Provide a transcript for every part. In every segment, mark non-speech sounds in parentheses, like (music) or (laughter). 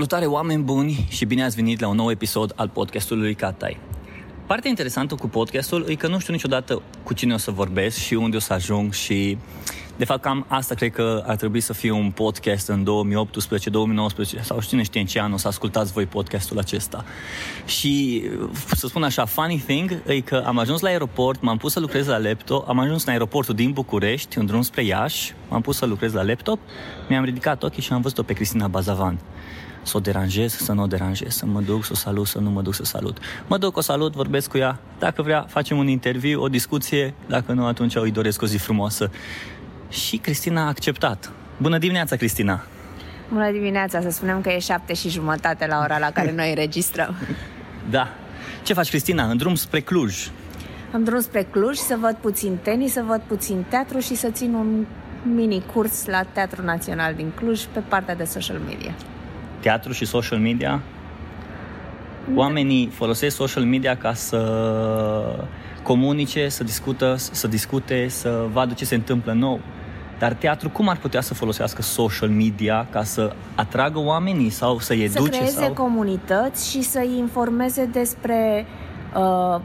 Salutare oameni buni și bine ați venit la un nou episod al podcastului Catai. Partea interesantă cu podcastul e că nu știu niciodată cu cine o să vorbesc și unde o să ajung și de fapt cam asta cred că ar trebui să fie un podcast în 2018-2019 sau cine știe în ce an o să ascultați voi podcastul acesta. Și să spun așa, funny thing e că am ajuns la aeroport, m-am pus să lucrez la laptop, am ajuns în aeroportul din București, în drum spre Iași, m-am pus să lucrez la laptop, mi-am ridicat ochii și am văzut-o pe Cristina Bazavan să o deranjez, să nu o deranjez, să mă duc, să o salut, să nu mă duc să salut. Mă duc, o salut, vorbesc cu ea, dacă vrea facem un interviu, o discuție, dacă nu atunci îi doresc o zi frumoasă. Și Cristina a acceptat. Bună dimineața, Cristina! Bună dimineața, să spunem că e șapte și jumătate la ora la care noi înregistrăm. (laughs) Da. Ce faci, Cristina? În drum spre Cluj. Am drum spre Cluj să văd puțin tenis, să văd puțin teatru și să țin un mini curs la Teatrul Național din Cluj pe partea de social media teatru și social media? Oamenii folosesc social media ca să comunice, să discută, să discute, să vadă ce se întâmplă nou. Dar teatru cum ar putea să folosească social media ca să atragă oamenii sau să-i educe? Să creeze sau... comunități și să-i informeze despre uh,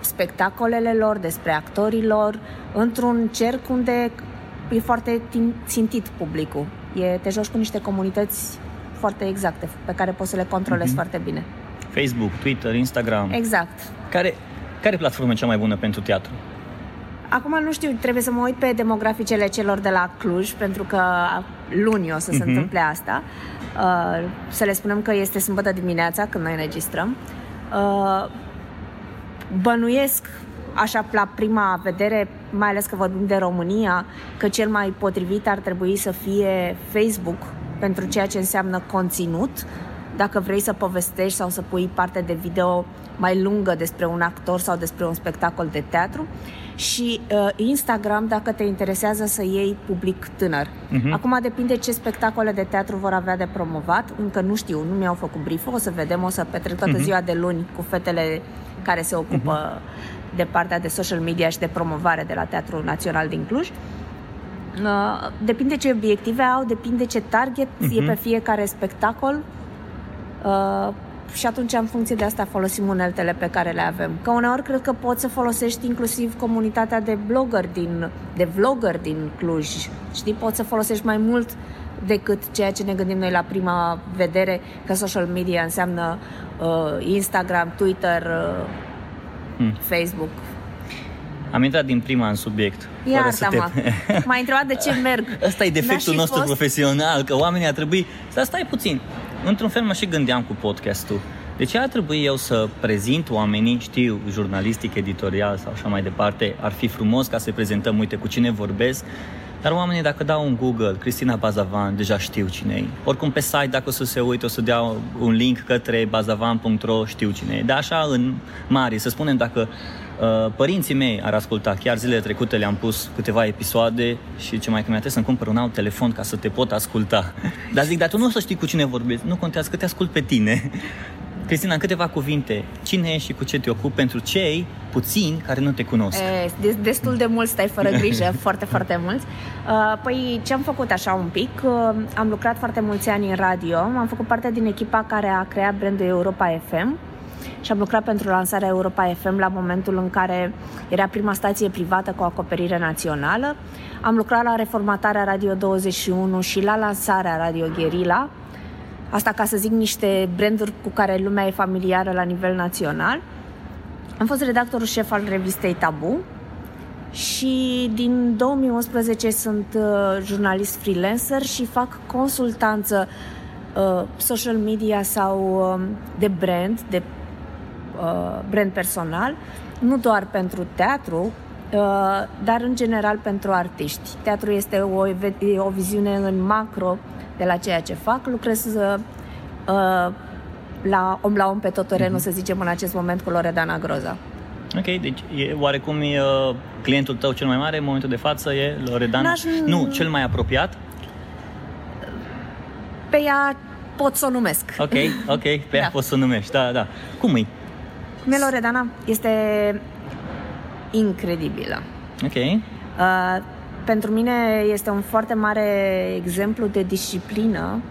spectacolele lor, despre actorii lor, într-un cerc unde e foarte țintit publicul. E, te joci cu niște comunități foarte exacte, pe care poți să le controlezi mm-hmm. foarte bine. Facebook, Twitter, Instagram. Exact. Care, care platformă e cea mai bună pentru teatru? Acum nu știu, trebuie să mă uit pe demograficele celor de la Cluj, pentru că luni o să se uh-huh. întâmple asta. Uh, să le spunem că este sâmbătă dimineața când noi înregistrăm. Uh, bănuiesc, așa la prima vedere, mai ales că vorbim de România, că cel mai potrivit ar trebui să fie Facebook, pentru ceea ce înseamnă conținut, dacă vrei să povestești sau să pui parte de video mai lungă despre un actor sau despre un spectacol de teatru și uh, Instagram dacă te interesează să iei public tânăr. Uh-huh. Acum depinde ce spectacole de teatru vor avea de promovat, încă nu știu, nu mi-au făcut brief o să vedem, o să petrec toată uh-huh. ziua de luni cu fetele care se ocupă uh-huh. de partea de social media și de promovare de la Teatrul Național din Cluj. Uh, Uh, depinde ce obiective au, depinde ce target uh-huh. e mhm. pe fiecare spectacol uh, și atunci în funcție de asta folosim uneltele pe care le avem. Că uneori cred că poți să folosești inclusiv comunitatea de blogger din, de vlogger din Cluj. Știi, poți să folosești mai mult decât ceea ce ne gândim noi la prima vedere că social media înseamnă uh, Instagram, Twitter, uh, hmm. Facebook, am intrat din prima în subiect. Iartă-mă, te... (laughs) m-ai întrebat de ce merg. Asta e defectul nostru fost... profesional, că oamenii ar trebui... Să stai puțin. Într-un fel mă și gândeam cu podcastul. De ce ar trebui eu să prezint oamenii, știu, jurnalistic, editorial sau așa mai departe, ar fi frumos ca să prezentăm, uite, cu cine vorbesc, dar oamenii dacă dau un Google, Cristina Bazavan, deja știu cine e. Oricum pe site, dacă o să se uite, o să dea un link către bazavan.ro, știu cine e. Dar așa în mare, să spunem dacă Uh, părinții mei ar asculta. Chiar zilele trecute le-am pus câteva episoade și ce mai că mi-a să-mi cumpăr un alt telefon ca să te pot asculta. (laughs) Dar zic, dar tu nu o să știi cu cine vorbești. Nu contează că te ascult pe tine. (laughs) Cristina, în câteva cuvinte, cine ești și cu ce te ocupi pentru cei puțini care nu te cunosc? E, destul de mult, stai fără grijă, (laughs) foarte, foarte mulți. Uh, păi ce am făcut așa un pic? Uh, am lucrat foarte mulți ani în radio, am făcut parte din echipa care a creat brandul Europa FM, și am lucrat pentru lansarea Europa FM la momentul în care era prima stație privată cu acoperire națională. Am lucrat la reformatarea Radio 21 și la lansarea Radio Guerilla, asta ca să zic niște branduri cu care lumea e familiară la nivel național. Am fost redactorul șef al revistei Tabu și din 2011 sunt uh, jurnalist freelancer și fac consultanță uh, social media sau uh, de brand, de uh, brand personal, nu doar pentru teatru, uh, dar în general pentru artiști. Teatru este o, o viziune în macro de la ceea ce fac. Lucrez uh, la om la om pe tot terenul, mm-hmm. să zicem, în acest moment cu Loredana Groza. Ok, deci e, oarecum e, uh, clientul tău cel mai mare în momentul de față e Loredana? N-aș... Nu, cel mai apropiat? Pe ea pot să o numesc. Ok, ok, pe ea da. pot să o numești, da, da. Cum e? Melo Redana este incredibilă. Ok. Uh, pentru mine este un foarte mare exemplu de disciplină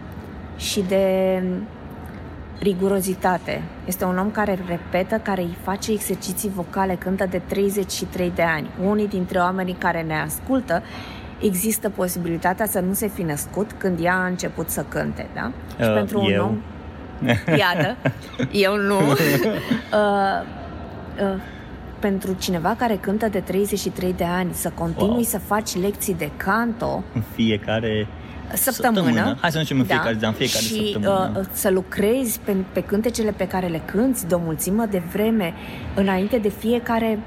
și de rigurozitate. Este un om care repetă, care îi face exerciții vocale, cântă de 33 de ani. Unii dintre oamenii care ne ascultă există posibilitatea să nu se fi născut când ea a început să cânte, da? Uh, și pentru un eu? om... (laughs) Iată, eu nu. (laughs) uh, uh, pentru cineva care cântă de 33 de ani, să continui Wow. să faci lecții de canto În fiecare săptămână. Săptămână. Hai să nu zicem în fiecare zi, în fiecare și, săptămână. Uh, să lucrezi pe, pe cântecele pe care le cânți de o mulțime de vreme, înainte de fiecare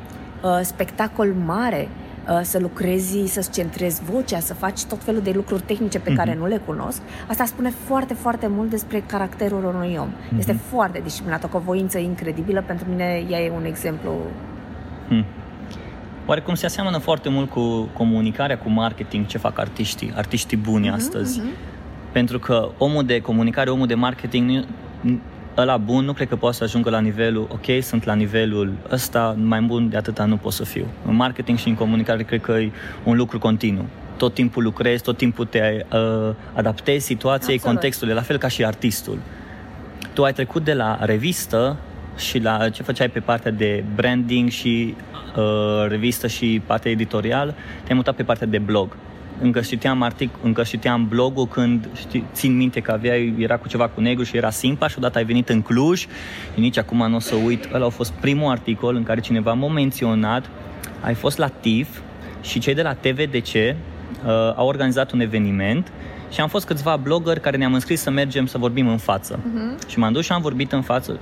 uh, spectacol mare, uh, să lucrezi, să-ți centrezi vocea, să faci tot felul de lucruri tehnice pe care Mhm. nu le cunosc. Asta spune foarte, foarte mult despre caracterul unui om. Mhm. Este foarte disciplinat, o voință incredibilă. Pentru mine ea e un exemplu Hmm. Oarecum se aseamănă foarte mult cu comunicarea, cu marketing, ce fac artiștii, artiștii buni astăzi. Pentru că omul de comunicare, omul de marketing, nu- ăla bun nu cred că poate să ajungă la nivelul, ok, sunt la nivelul ăsta, mai bun de atâta nu pot să fiu. În marketing și în comunicare cred că e un lucru continuu. Tot timpul lucrezi, tot timpul te uh, adaptezi situației, Absolut. contextului, la fel ca și artistul. Tu ai trecut de la revistă și la ce făceai pe partea de branding și uh, revistă și partea editorială, te-ai mutat pe partea de blog. Încă citeam, artic, încă citeam blogul când știi, țin minte că aveai, era cu ceva cu negru și era Simpa și odată ai venit în Cluj și nici acum nu o să uit, ăla a fost primul articol în care cineva m-a menționat, ai fost la TIF și cei de la TVDC uh, au organizat un eveniment și am fost câțiva blogger care ne-am înscris să mergem să vorbim în față. Uh-huh. Și m-am dus și am vorbit în față.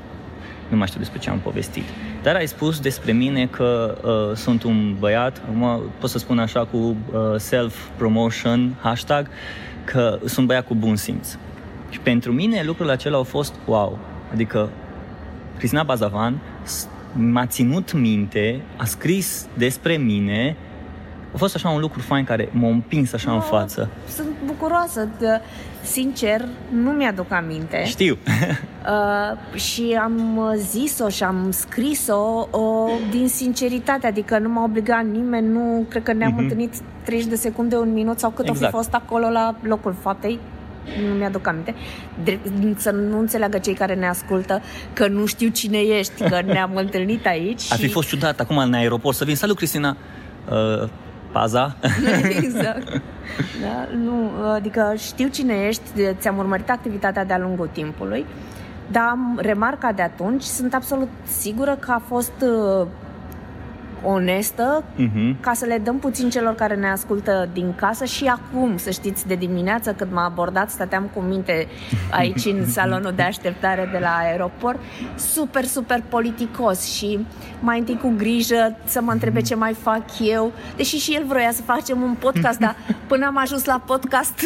Nu mai știu despre ce am povestit. Dar ai spus despre mine că uh, sunt un băiat, acum pot să spun așa cu uh, self-promotion, hashtag, că sunt băiat cu bun simț. Și pentru mine lucrurile acelea au fost wow. Adică Cristina Bazavan s- m-a ținut minte, a scris despre mine, a fost așa un lucru fain care m-a împins așa în față. Sunt bucuroasă. De, sincer, nu mi-aduc aminte. Știu. (laughs) Uh, și am uh, zis-o și am scris-o uh, din sinceritate, adică nu m-a obligat nimeni, nu cred că ne-am Mhm. întâlnit 30 de secunde, un minut sau cât Exact. o fi fost acolo la locul faptei. Nu mi-aduc aminte. De, să nu înțeleagă cei care ne ascultă că nu știu cine ești, că ne-am (laughs) întâlnit aici. Ar fi și- fost ciudat acum în aeroport să vin. Salut, Cristina! Uh, paza? (laughs) exact. Da? Nu, adică știu cine ești, ți-am urmărit activitatea de-a lungul timpului, dar am remarca de atunci, sunt absolut sigură că a fost uh, onestă Mhm. ca să le dăm puțin celor care ne ascultă din casă și acum, să știți, de dimineață când m-a abordat, stăteam cu minte aici în (laughs) salonul de așteptare de la aeroport, super, super politicos și mai întâi cu grijă să mă întrebe ce mai fac eu, deși și el vroia să facem un podcast, dar (laughs) până am ajuns la podcast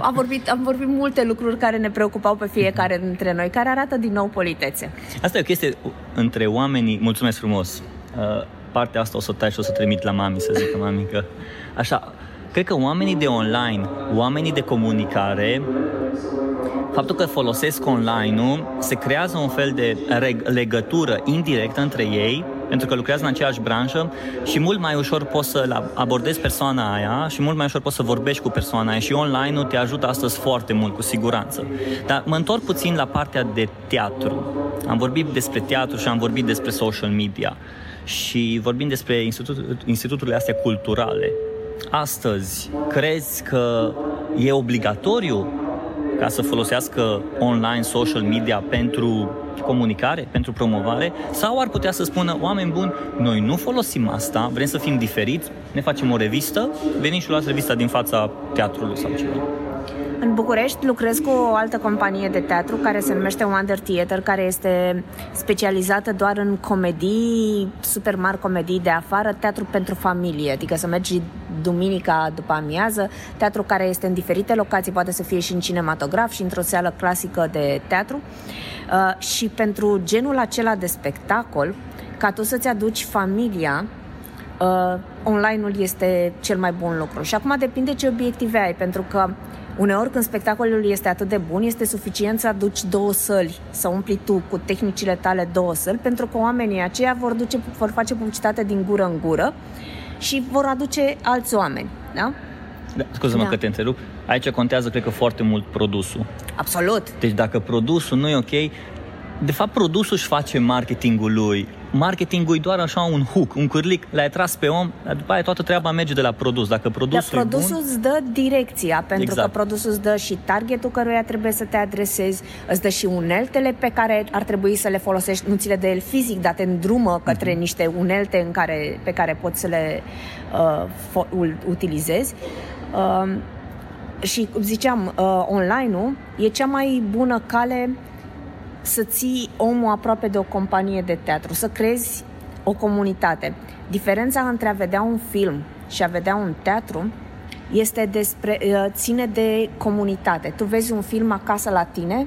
am vorbit, am vorbit multe lucruri care ne preocupau pe fiecare dintre noi, care arată din nou politețe. Asta e o chestie între oamenii... Mulțumesc frumos! Uh, partea asta o să o tai și o să trimit la mami, să zică mami că... Așa, cred că oamenii de online, oamenii de comunicare, faptul că folosesc online-ul, se creează un fel de reg- legătură indirectă între ei, pentru că lucrează în aceeași branșă și mult mai ușor poți să abordezi persoana aia și mult mai ușor poți să vorbești cu persoana aia și online-ul te ajută astăzi foarte mult, cu siguranță. Dar mă întorc puțin la partea de teatru. Am vorbit despre teatru și am vorbit despre social media și vorbim despre institut, instituturile astea culturale. Astăzi, crezi că e obligatoriu ca să folosească online social media pentru comunicare, pentru promovare, sau ar putea să spună, oameni buni, noi nu folosim asta, vrem să fim diferiți, ne facem o revistă, veniți și luați revista din fața teatrului sau ceva. În București lucrez cu o altă companie de teatru care se numește Wonder Theater, care este specializată doar în comedii, super mari comedii de afară, teatru pentru familie, adică să mergi duminica după amiază, teatru care este în diferite locații, poate să fie și în cinematograf și într-o seală clasică de teatru. Uh, și pentru genul acela de spectacol, ca tu să-ți aduci familia, uh, online-ul este cel mai bun lucru. Și acum depinde ce obiective ai, pentru că uneori când spectacolul este atât de bun, este suficient să aduci două săli, să umpli tu cu tehnicile tale două săli, pentru că oamenii aceia vor, duce, vor face publicitate din gură în gură și vor aduce alți oameni. Da? Da, scuză-mă Da. că te întrerup. Aici contează, cred că, foarte mult produsul. Absolut. Deci dacă produsul nu e ok, de fapt produsul își face marketingul lui. Marketingul e doar așa un hook, un cârlic, l-ai atras pe om, dar după aia toată treaba merge de la produs. Dacă Dar produsul, produsul e bun, îți dă direcția, pentru Exact. că produsul îți dă și targetul căruia trebuie să te adresezi, îți dă și uneltele pe care ar trebui să le folosești, nu ți le dă el fizic, dar te îndrumă către Mhm. niște unelte în care, pe care poți să le uh, fo- ul- utilizezi. Uh, și, cum ziceam, uh, online-ul e cea mai bună cale să ții omul aproape de o companie de teatru, să creezi o comunitate. Diferența între a vedea un film și a vedea un teatru este despre, uh, ține de comunitate. Tu vezi un film acasă la tine,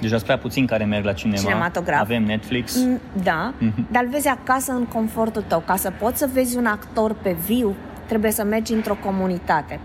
deja sunt prea puțin care merg la cinema. Cinematograf. Avem Netflix. Mm, Da, Mhm. dar îl vezi acasă în confortul tău. Ca să poți să vezi un actor pe viu, trebuie să mergi într-o comunitate.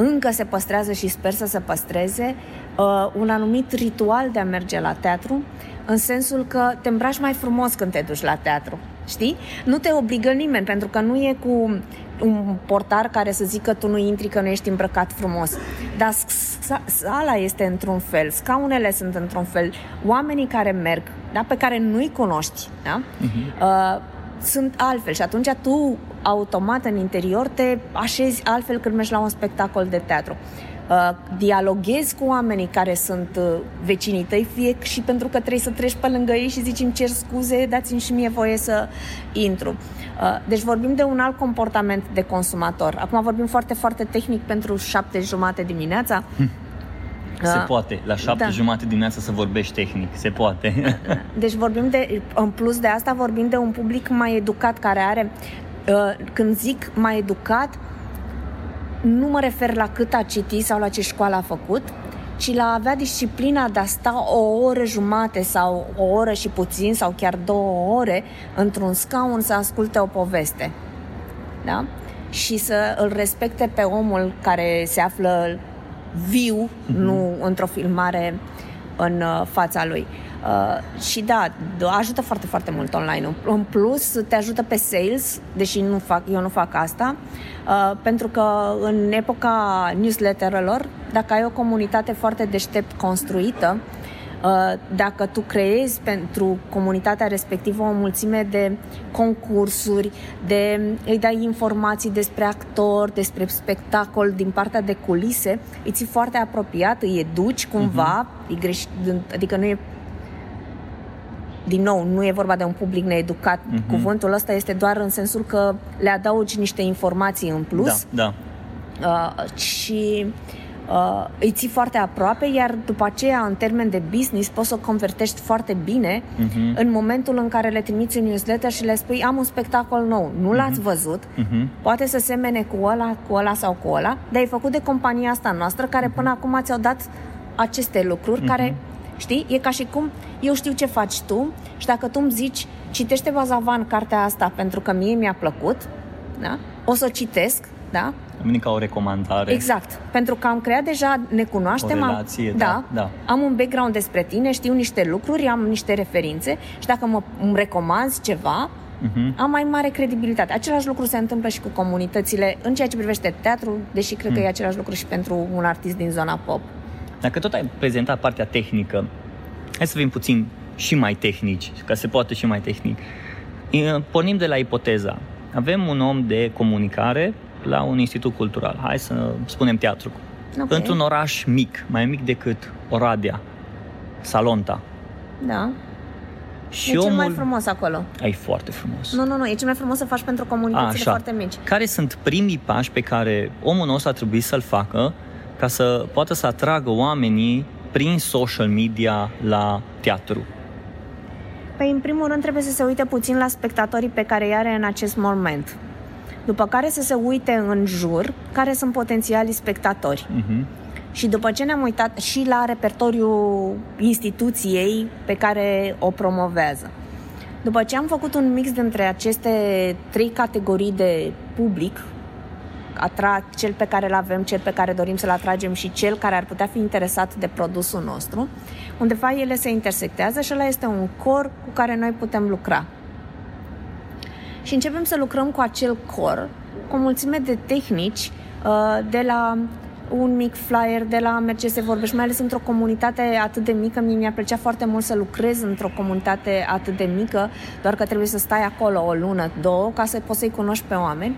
Încă se păstrează și sper să se păstreze uh, un anumit ritual de a merge la teatru, în sensul că te îmbraci mai frumos când te duci la teatru. Știi? Nu te obligă nimeni, pentru că nu e cu un portar care să zică tu nu intri că nu ești îmbrăcat frumos. Dar sa- sala este într-un fel, scaunele sunt într-un fel, oamenii care merg, da, pe care nu-i cunoști, da? Uh, sunt altfel și atunci tu automat în interior te așezi altfel când mergi la un spectacol de teatru. Uh, dialoghezi cu oamenii care sunt uh, vecinii tăi, fie și pentru că trebuie să treci pe lângă ei și zici îmi cer scuze, dați-mi și mie voie să intru. Uh, deci vorbim de un alt comportament de consumator. Acum vorbim foarte, foarte tehnic pentru șapte jumate dimineața. Se Uh, poate. La șapte da. jumate dimineața să vorbești tehnic. Se poate. (laughs) Deci vorbim de, în plus de asta, vorbim de un public mai educat care are, uh, când zic mai educat, nu mă refer la cât a citit sau la ce școală a făcut, ci la a avea disciplina de a sta o oră jumate sau o oră și puțin sau chiar două ore într-un scaun să asculte o poveste. Da? Și să îl respecte pe omul care se află viu, nu într-o filmare în uh, fața lui. Uh, și da, ajută foarte, foarte mult online. În plus, te ajută pe sales, deși nu fac, eu nu fac asta, uh, pentru că în epoca newsletterelor, dacă ai o comunitate foarte deștept construită, Uh, dacă tu creezi pentru comunitatea respectivă o mulțime de concursuri, de îi dai informații despre actor, despre spectacol din partea de culise, îi ții foarte apropiat, îi educi cumva, uh-huh. e greș, adică nu e din nou, nu e vorba de un public needucat. Mhm. Uh-huh. Cuvântul ăsta este doar în sensul că le adaugi niște informații în plus da, da. uh, și uh, îi ții foarte aproape, iar după aceea, în termen de business, poți să o convertești foarte bine Mhm. în momentul în care le trimiți un newsletter și le spui am un spectacol nou, nu l-ați văzut, Mhm. poate să semene cu ăla, cu ăla sau cu ăla, dar e făcut de compania asta noastră care până acum ți-au dat aceste lucruri care, știi, e ca și cum eu știu ce faci tu și dacă tu îmi zici citește Bazavan cartea asta pentru că mie mi-a plăcut, da? o să o citesc, da? Am venit ca o recomandare. Exact. Pentru că am creat deja, ne cunoaștem. O am- relație, da, da, da. Am un background despre tine, știu niște lucruri, am niște referințe și dacă mă, îmi recomanzi ceva, Mhm. am mai mare credibilitate. Același lucru se întâmplă și cu comunitățile în ceea ce privește teatru, deși cred Hmm. că e același lucru și pentru un artist din zona pop. Dacă tot ai prezentat partea tehnică, hai să fim puțin și mai tehnici, ca se poate și mai tehnic. E, Pornim de la ipoteza. Avem un om de comunicare la un institut cultural. Hai să spunem teatru. Ok. Într-un oraș mic, mai mic decât Oradea, Salonta. Da. Și e cel omul... mai frumos acolo. Ai foarte frumos. Nu, nu, nu, e cel mai frumos să faci pentru comunitățile Așa. foarte mici. Care sunt primii pași pe care omul nostru ar trebui să-l facă ca să poată să atragă oamenii prin social media la teatru? Păi, în primul rând, trebuie să se uite puțin la spectatorii pe care îi are în acest moment. După care să se uite în jur care sunt potențialii spectatori. Mhm. Și după ce ne-am uitat și la repertoriul instituției pe care o promovează. După ce am făcut un mix dintre aceste trei categorii de public, atra- cel pe care îl avem, cel pe care dorim să-l atragem și cel care ar putea fi interesat de produsul nostru, undeva ele se intersectează și ăla este un cor cu care noi putem lucra. Și începem să lucrăm cu acel cor cu o mulțime de tehnici uh, de la un mic flyer de la Merge se vorbește, mai ales într-o comunitate atât de mică. Mie mi-a plăcea foarte mult să lucrez într-o comunitate atât de mică, doar că trebuie să stai acolo o lună, două, ca să poți să-i cunoști pe oameni.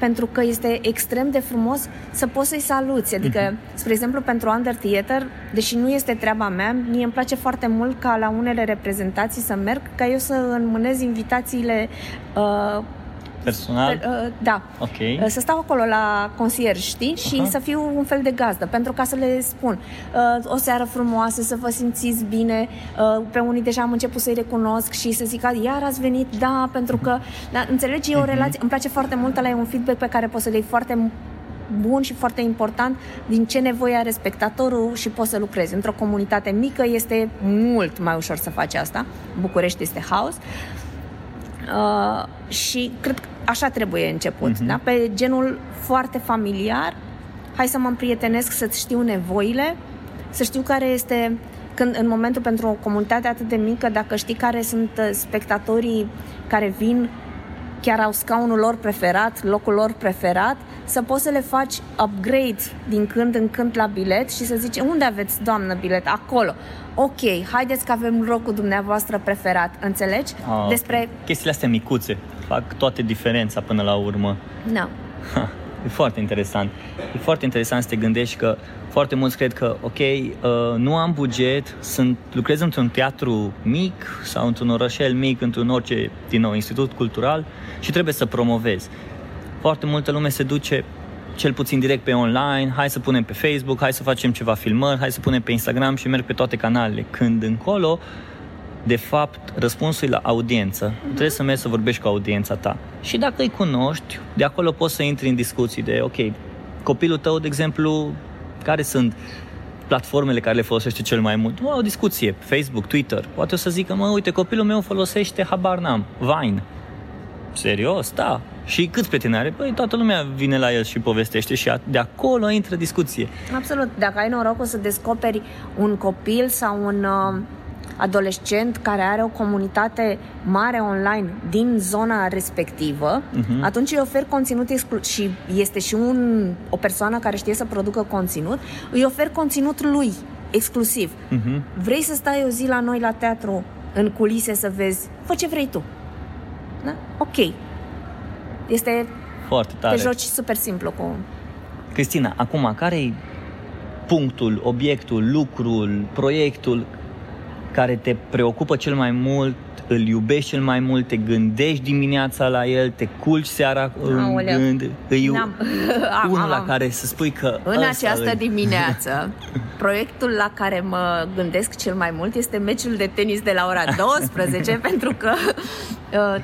Pentru că este extrem de frumos să poți să-i saluți. Adică, uh-huh. spre exemplu, pentru Under Theater, deși nu este treaba mea, mie îmi place foarte mult ca la unele reprezentații să merg, ca eu să înmânez invitațiile uh, personal? Uh, da. Ok. Uh, să stau acolo la concierge, știi? Și uh-huh. să fiu un fel de gazdă, pentru ca să le spun uh, o seară frumoasă, să vă simțiți bine. Uh, pe unii deja am început să-i recunosc și să zic, iar ați venit, da, pentru că, da, înțelegi, e o mhm. relație, uh-huh. îmi place foarte mult, la e un feedback pe care poți să-l iei foarte bun și foarte important din ce nevoie are spectatorul și poți să lucrezi. Într-o comunitate mică este mult mai ușor să faci asta. București este haos. Uh, și cred că așa trebuie început, uh-huh. da? Pe genul foarte familiar, hai să mă împrietenesc, să-ți știu nevoile, să știu care este când în momentul pentru o comunitate atât de mică, dacă știi care sunt uh, spectatorii care vin, chiar au scaunul lor preferat, locul lor preferat, să poți să le faci upgrade din când în când la bilet și să zici unde aveți, doamnă, bilet? Acolo. Ok, haideți că avem locul dumneavoastră preferat, înțelegi? Ah, Despre... Chestiile astea micuțe fac toate diferența până la urmă. Da. No. E foarte interesant. E foarte interesant să te gândești că foarte mulți cred că, ok, uh, nu am buget, sunt, lucrez într-un teatru mic sau într-un orășel mic, într-un orice, din nou, institut cultural și trebuie să promovez. Foarte multă lume se duce cel puțin direct pe online, hai să punem pe Facebook, hai să facem ceva filmări, hai să punem pe Instagram și merg pe toate canalele. Când încolo, de fapt, răspunsul e la audiență. Uh-huh. Trebuie să mergi să vorbești cu audiența ta. Și dacă îi cunoști, de acolo poți să intri în discuții de, ok, copilul tău, de exemplu, care sunt platformele care le folosește cel mai mult? O, o discuție, Facebook, Twitter. Poate o să zică, mă, uite, copilul meu folosește, habar n-am, Vine. Serios? Da. Și câți prieteni are? Păi toată lumea vine la el și povestește și de acolo intră discuție. Absolut. Dacă ai norocul să descoperi un copil sau un uh, adolescent care are o comunitate mare online din zona respectivă, uh-huh. atunci îi ofer conținut exclu- și este și un, o persoană care știe să producă conținut, îi ofer conținut lui exclusiv. Uh-huh. Vrei să stai o zi la noi la teatru, în culise să vezi, fă ce vrei tu. Da? Ok. Este... Foarte tare. Te joci super simplu cu... Cristina, acum, care e punctul, obiectul, lucrul, proiectul care te preocupă cel mai mult, îl iubești cel mai mult, te gândești dimineața la el, te culci seara în gând, îi (laughs) unul la care să spui că În această îl... dimineață, (laughs) proiectul la care mă gândesc cel mai mult este meciul de tenis de la ora (laughs) 12, pentru că uh,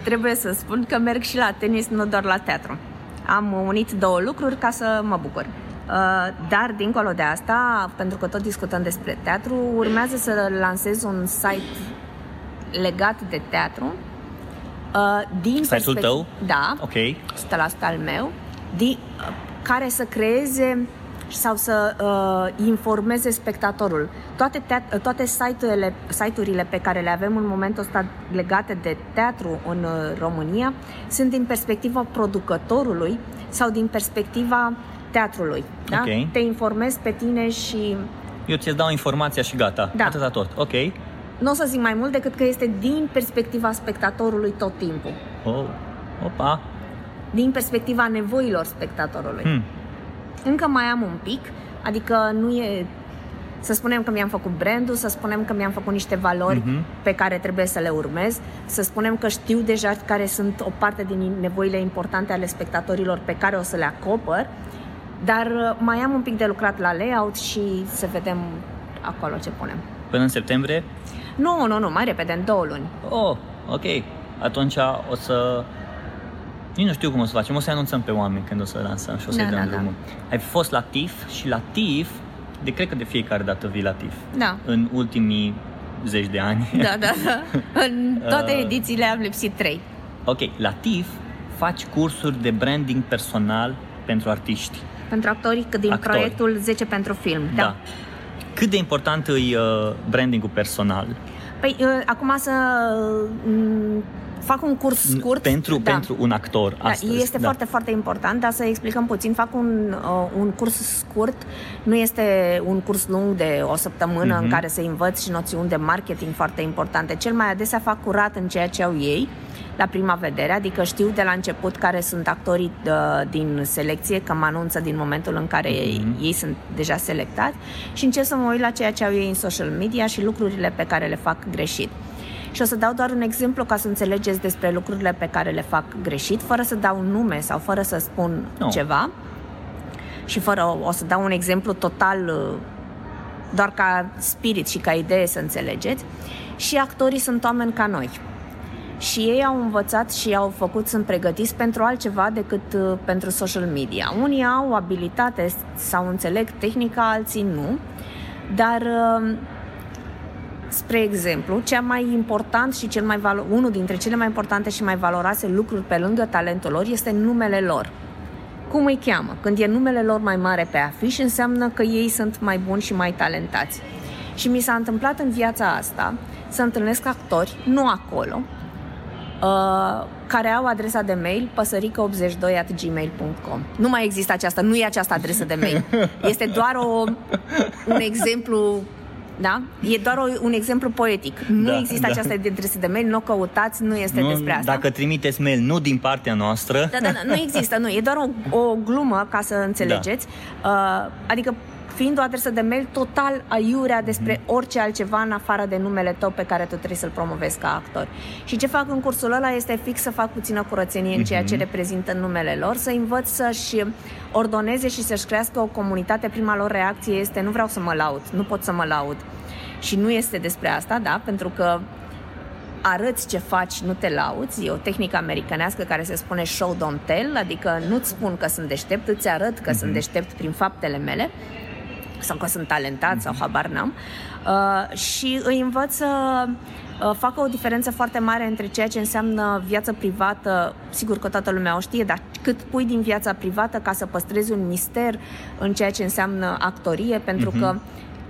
trebuie să spun că merg și la tenis, nu doar la teatru. Am unit două lucruri ca să mă bucur. Uh, dar, dincolo de asta, pentru că tot discutăm despre teatru, urmează să lansez un site legat de teatru. Uh, din Site-ul tău? Da. Ok. 100% al meu. Din, uh, care să creeze sau să uh, informeze spectatorul. Toate, teat- toate site-urile, site-urile pe care le avem în momentul ăsta legate de teatru în uh, România sunt din perspectiva producătorului sau din perspectiva teatrului. Da? Okay. Te informezi pe tine și... Eu ți dau informația și gata. Da. Atâta tot. Ok. Nu o să zic mai mult decât că este din perspectiva spectatorului tot timpul. Oh. Opa. Din perspectiva nevoilor spectatorului. Hmm. Încă mai am un pic, adică nu e să spunem că mi-am făcut brandul, să spunem că mi-am făcut niște valori uh-huh. pe care trebuie să le urmez, să spunem că știu deja care sunt o parte din nevoile importante ale spectatorilor pe care o să le acopăr dar uh, mai am un pic de lucrat la layout și să vedem acolo ce punem. Până în septembrie? Nu, nu, nu, mai repede, în două luni. Oh, ok. Atunci o să... Nici nu știu cum o să facem, o să anunțăm pe oameni când o să lansăm și o să-i da, dăm da, drumul. Da. Ai fost la TIF și la TIF, de cred că de fiecare dată vii la TIF. Da. În ultimii zeci de ani. Da, da, da. (laughs) În toate uh, edițiile am lipsit trei. Ok, la TIF faci cursuri de branding personal pentru artiști pentru actorii din Actori. proiectul 10 pentru film. Da. da. Cât de important e uh, brandingul personal? Păi, uh, acum să uh, fac un curs scurt. Pentru, da. pentru un actor da, astăzi. Este da. foarte, foarte important, dar să explicăm puțin. Fac un, uh, un curs scurt, nu este un curs lung de o săptămână uh-huh. în mhm. care să învăț și noțiuni de marketing foarte importante. Cel mai adesea fac curat în ceea ce au ei la prima vedere, adică știu de la început care sunt actorii uh, din selecție, că mă anunță din momentul în care mm-hmm. ei, ei sunt deja selectați și încerc să mă uit la ceea ce au ei în social media și lucrurile pe care le fac greșit. Și o să dau doar un exemplu ca să înțelegeți despre lucrurile pe care le fac greșit, fără să dau un nume sau fără să spun no. ceva. Și fără, o să dau un exemplu total uh, doar ca spirit și ca idee să înțelegeți. Și actorii sunt oameni ca noi și ei au învățat și au făcut, sunt pregătiți pentru altceva decât uh, pentru social media. Unii au abilitate sau înțeleg tehnica, alții nu, dar uh, spre exemplu, cea mai important și cel mai valo- unul dintre cele mai importante și mai valoroase lucruri pe lângă talentul lor este numele lor. Cum îi cheamă? Când e numele lor mai mare pe afiș, înseamnă că ei sunt mai buni și mai talentați. Și mi s-a întâmplat în viața asta să întâlnesc actori, nu acolo, Uh, care au adresa de mail păsărică82 Nu mai există aceasta, nu e această adresă de mail. (laughs) Este doar o, un exemplu da? E doar o, un exemplu poetic. Nu da, există da. această adresă de mail, nu o căutați, nu este nu, despre asta. Dacă trimiteți mail, nu din partea noastră. Da, da, da, nu există, nu. E doar o, o glumă, ca să înțelegeți. Da. Uh, adică fiind o adresă de mail total aiurea despre mm-hmm. orice altceva în afară de numele tău pe care tu trebuie să-l promovezi ca actor. Și ce fac în cursul ăla este fix să fac puțină curățenie în ceea ce mhm. reprezintă numele lor, să învăț să-și ordoneze și să-și crească o comunitate. Prima lor reacție este nu vreau să mă laud, nu pot să mă laud. Și nu este despre asta, da, pentru că arăți ce faci, nu te lauți. E o tehnică americanească care se spune show don't tell, adică nu-ți spun că sunt deștept, îți arăt că mm-hmm. sunt deștept prin faptele mele sau că sunt talentat sau habar n-am uh, și îi învăț să uh, facă o diferență foarte mare între ceea ce înseamnă viață privată, sigur că toată lumea o știe, dar cât pui din viața privată ca să păstrezi un mister în ceea ce înseamnă actorie, pentru uh-huh. că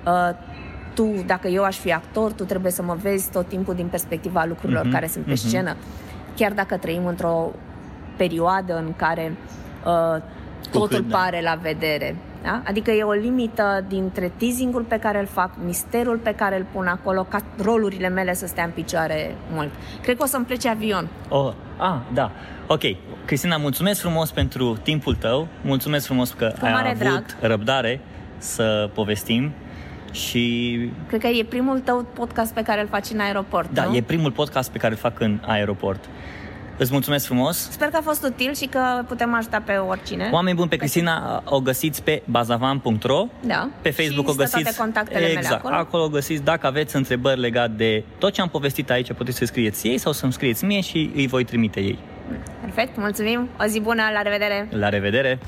uh, tu, dacă eu aș fi actor, tu trebuie să mă vezi tot timpul din perspectiva lucrurilor uh-huh. care sunt pe uh-huh. scenă, chiar dacă trăim într-o perioadă în care uh, totul cât, da. pare da. la vedere. Da? Adică e o limită dintre teasingul pe care îl fac, misterul pe care îl pun acolo, ca rolurile mele să stea în picioare mult. Cred că o să-mi plece avion. Oh, ah, da. Ok. Cristina, mulțumesc frumos pentru timpul tău. Mulțumesc frumos că Cu ai avut drag. răbdare să povestim și... Cred că e primul tău podcast pe care îl faci în aeroport, Da, nu? e primul podcast pe care îl fac în aeroport. Îți mulțumesc frumos. Sper că a fost util și că putem ajuta pe oricine. Oameni buni, pe Cristina o găsiți pe bazavan.ro Da. Pe Facebook și o găsiți. toate contactele exact, mele acolo. acolo o găsiți. Dacă aveți întrebări legate de tot ce am povestit aici, puteți să scrieți ei sau să-mi scrieți mie și îi voi trimite ei. Perfect, mulțumim. O zi bună, la revedere. La revedere.